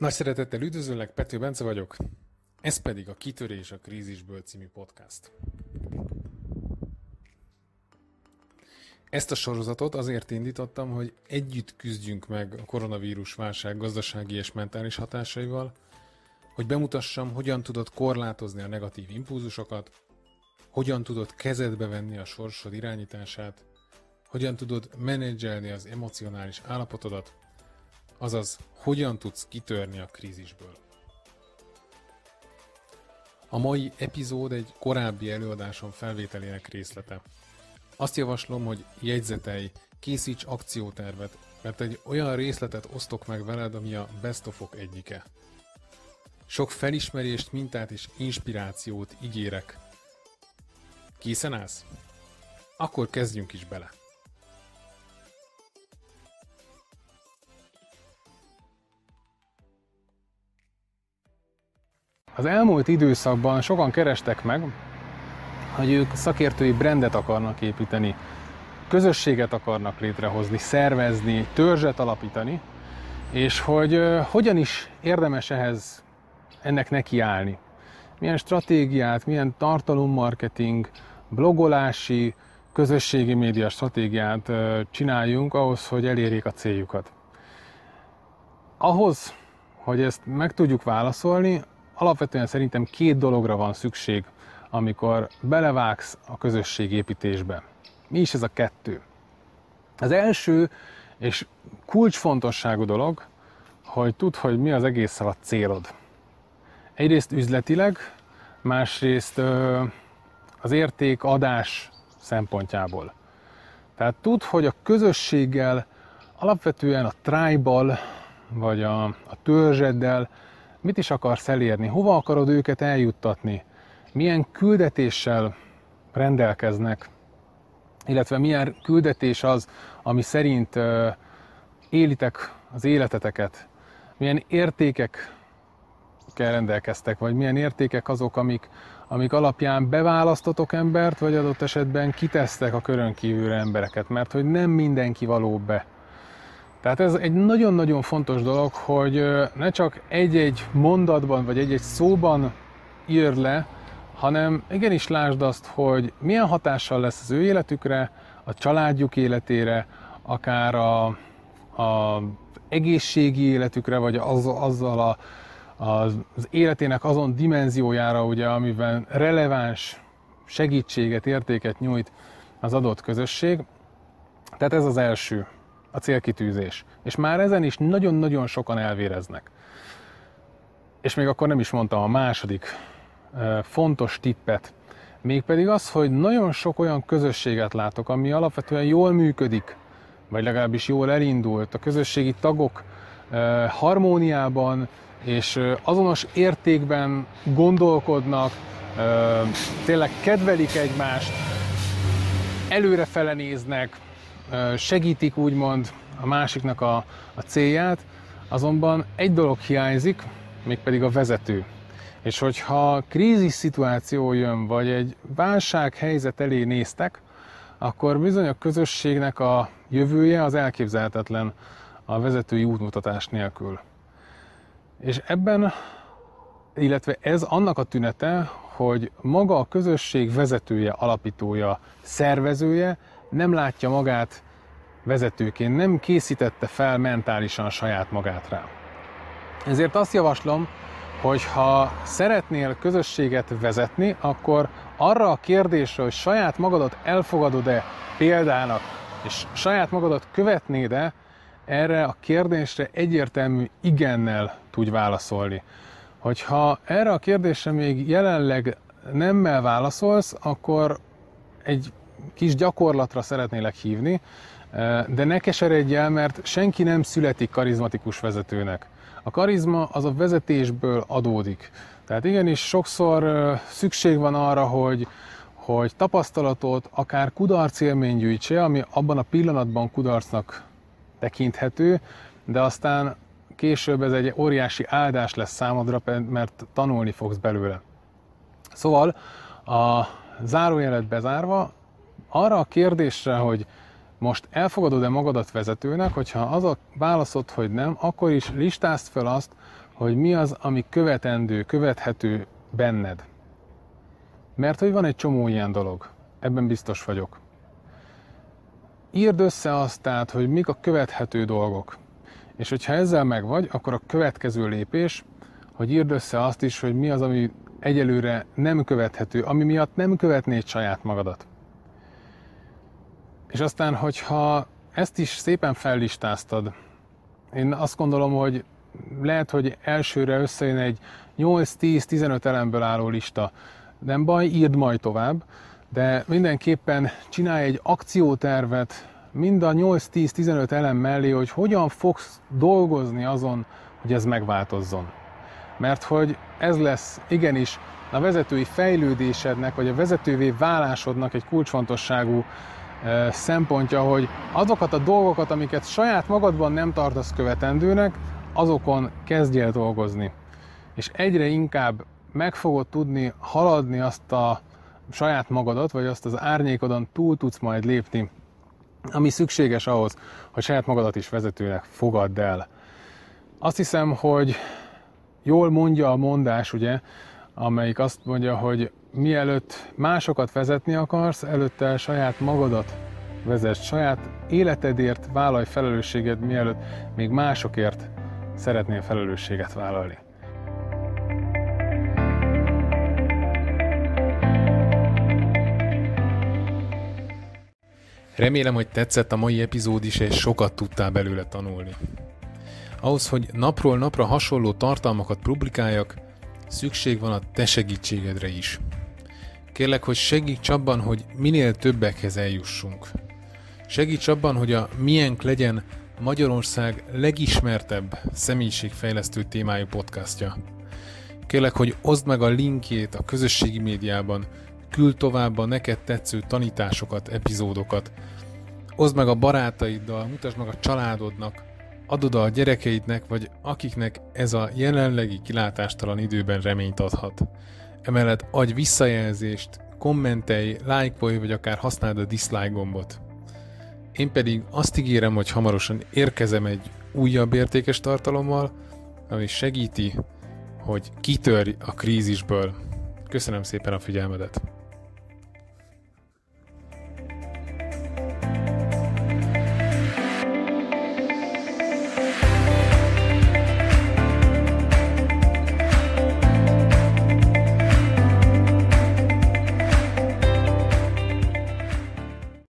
Nagy szeretettel üdvözöllek, Pető Bence vagyok, ez pedig a Kitörés a krízisből című podcast. Ezt a sorozatot azért indítottam, hogy együtt küzdjünk meg a koronavírus válság gazdasági és mentális hatásaival, hogy bemutassam, hogyan tudod korlátozni a negatív impulzusokat, hogyan tudod kezedbe venni a sorsod irányítását, hogyan tudod menedzselni az emocionális állapotodat, azaz hogyan tudsz kitörni a krízisből. A mai epizód egy korábbi előadásom felvételének részlete. Azt javaslom, hogy jegyzetelj, készíts akciótervet, mert egy olyan részletet osztok meg veled, ami a best of -ok egyike. Sok felismerést, mintát és inspirációt ígérek. Készen állsz? Akkor kezdjünk is bele. Az elmúlt időszakban sokan kerestek meg, hogy ők szakértői brandet akarnak építeni, közösséget akarnak létrehozni, szervezni, törzset alapítani, és hogy hogyan is érdemes ehhez ennek nekiállni. Milyen stratégiát, milyen tartalommarketing, blogolási, közösségi média stratégiát csináljunk ahhoz, hogy elérjék a céljukat. Ahhoz, hogy ezt meg tudjuk válaszolni, alapvetően szerintem két dologra van szükség, amikor belevágsz a közösségépítésbe. Mi is ez a kettő? Az első és kulcsfontosságú dolog, hogy tudd, hogy mi az egészen a célod. Egyrészt üzletileg, másrészt az értékadás szempontjából. Tehát tudd, hogy a közösséggel, alapvetően a tribal, vagy a, a törzseddel mit is akarsz elérni, hova akarod őket eljuttatni, milyen küldetéssel rendelkeznek, illetve milyen küldetés az, ami szerint élitek az életeteket, milyen értékek kell rendelkeztek, vagy milyen értékek azok, amik, amik alapján beválasztotok embert, vagy adott esetben kitesztek a körön kívülre embereket, mert hogy nem mindenki való be. Tehát ez egy nagyon-nagyon fontos dolog, hogy ne csak egy-egy mondatban, vagy egy-egy szóban ír le, hanem igenis lásd azt, hogy milyen hatással lesz az ő életükre, a családjuk életére, akár a, a egészségi életükre, vagy az, azzal a, az, életének azon dimenziójára, ugye, amiben releváns segítséget, értéket nyújt az adott közösség. Tehát ez az első a célkitűzés. És már ezen is nagyon-nagyon sokan elvéreznek. És még akkor nem is mondtam a második fontos tippet, mégpedig az, hogy nagyon sok olyan közösséget látok, ami alapvetően jól működik, vagy legalábbis jól elindult. A közösségi tagok harmóniában és azonos értékben gondolkodnak, tényleg kedvelik egymást, előrefele néznek, segítik úgymond a másiknak a, a célját, azonban egy dolog hiányzik, mégpedig a vezető. És hogyha krízis szituáció jön, vagy egy válsághelyzet elé néztek, akkor bizony a közösségnek a jövője az elképzelhetetlen a vezetői útmutatás nélkül. És ebben, illetve ez annak a tünete, hogy maga a közösség vezetője, alapítója, szervezője nem látja magát vezetőként, nem készítette fel mentálisan saját magát rá. Ezért azt javaslom, hogy ha szeretnél közösséget vezetni, akkor arra a kérdésre, hogy saját magadat elfogadod-e példának, és saját magadat követnéd-e, erre a kérdésre egyértelmű igennel tudj válaszolni. Hogyha erre a kérdésre még jelenleg nemmel válaszolsz, akkor egy kis gyakorlatra szeretnélek hívni, de ne keseredj el, mert senki nem születik karizmatikus vezetőnek. A karizma az a vezetésből adódik. Tehát igenis sokszor szükség van arra, hogy, hogy tapasztalatot, akár kudarc élmény gyűjtse, ami abban a pillanatban kudarcnak tekinthető, de aztán később ez egy óriási áldás lesz számodra, mert tanulni fogsz belőle. Szóval a zárójelet bezárva, arra a kérdésre, hogy most elfogadod-e magadat vezetőnek, hogyha az a válaszod, hogy nem, akkor is listázd fel azt, hogy mi az, ami követendő, követhető benned. Mert hogy van egy csomó ilyen dolog, ebben biztos vagyok. Írd össze azt tehát, hogy mik a követhető dolgok. És hogyha ezzel meg vagy, akkor a következő lépés, hogy írd össze azt is, hogy mi az, ami egyelőre nem követhető, ami miatt nem követnéd saját magadat. És aztán, hogyha ezt is szépen fellistáztad, én azt gondolom, hogy lehet, hogy elsőre összejön egy 8-10-15 elemből álló lista. Nem baj, írd majd tovább, de mindenképpen csinálj egy akciótervet mind a 8-10-15 elem mellé, hogy hogyan fogsz dolgozni azon, hogy ez megváltozzon. Mert hogy ez lesz igenis a vezetői fejlődésednek, vagy a vezetővé válásodnak egy kulcsfontosságú szempontja, hogy azokat a dolgokat, amiket saját magadban nem tartasz követendőnek, azokon kezdj el dolgozni. És egyre inkább meg fogod tudni haladni azt a saját magadat, vagy azt az árnyékodon túl tudsz majd lépni, ami szükséges ahhoz, hogy saját magadat is vezetőnek fogadd el. Azt hiszem, hogy jól mondja a mondás, ugye, amelyik azt mondja, hogy mielőtt másokat vezetni akarsz, előtte saját magadat vezess, saját életedért vállalj felelősséget, mielőtt még másokért szeretnél felelősséget vállalni. Remélem, hogy tetszett a mai epizód is, és sokat tudtál belőle tanulni. Ahhoz, hogy napról napra hasonló tartalmakat publikáljak, szükség van a te segítségedre is. Kérlek, hogy segíts abban, hogy minél többekhez eljussunk. Segíts abban, hogy a miénk legyen Magyarország legismertebb személyiségfejlesztő témájú podcastja. Kérlek, hogy oszd meg a linkjét a közösségi médiában, küld tovább a neked tetsző tanításokat, epizódokat, oszd meg a barátaiddal, mutasd meg a családodnak, adod a gyerekeidnek, vagy akiknek ez a jelenlegi kilátástalan időben reményt adhat. Emellett adj visszajelzést, kommentelj, lájkolj, vagy akár használd a dislike gombot. Én pedig azt ígérem, hogy hamarosan érkezem egy újabb értékes tartalommal, ami segíti, hogy kitörj a krízisből. Köszönöm szépen a figyelmedet!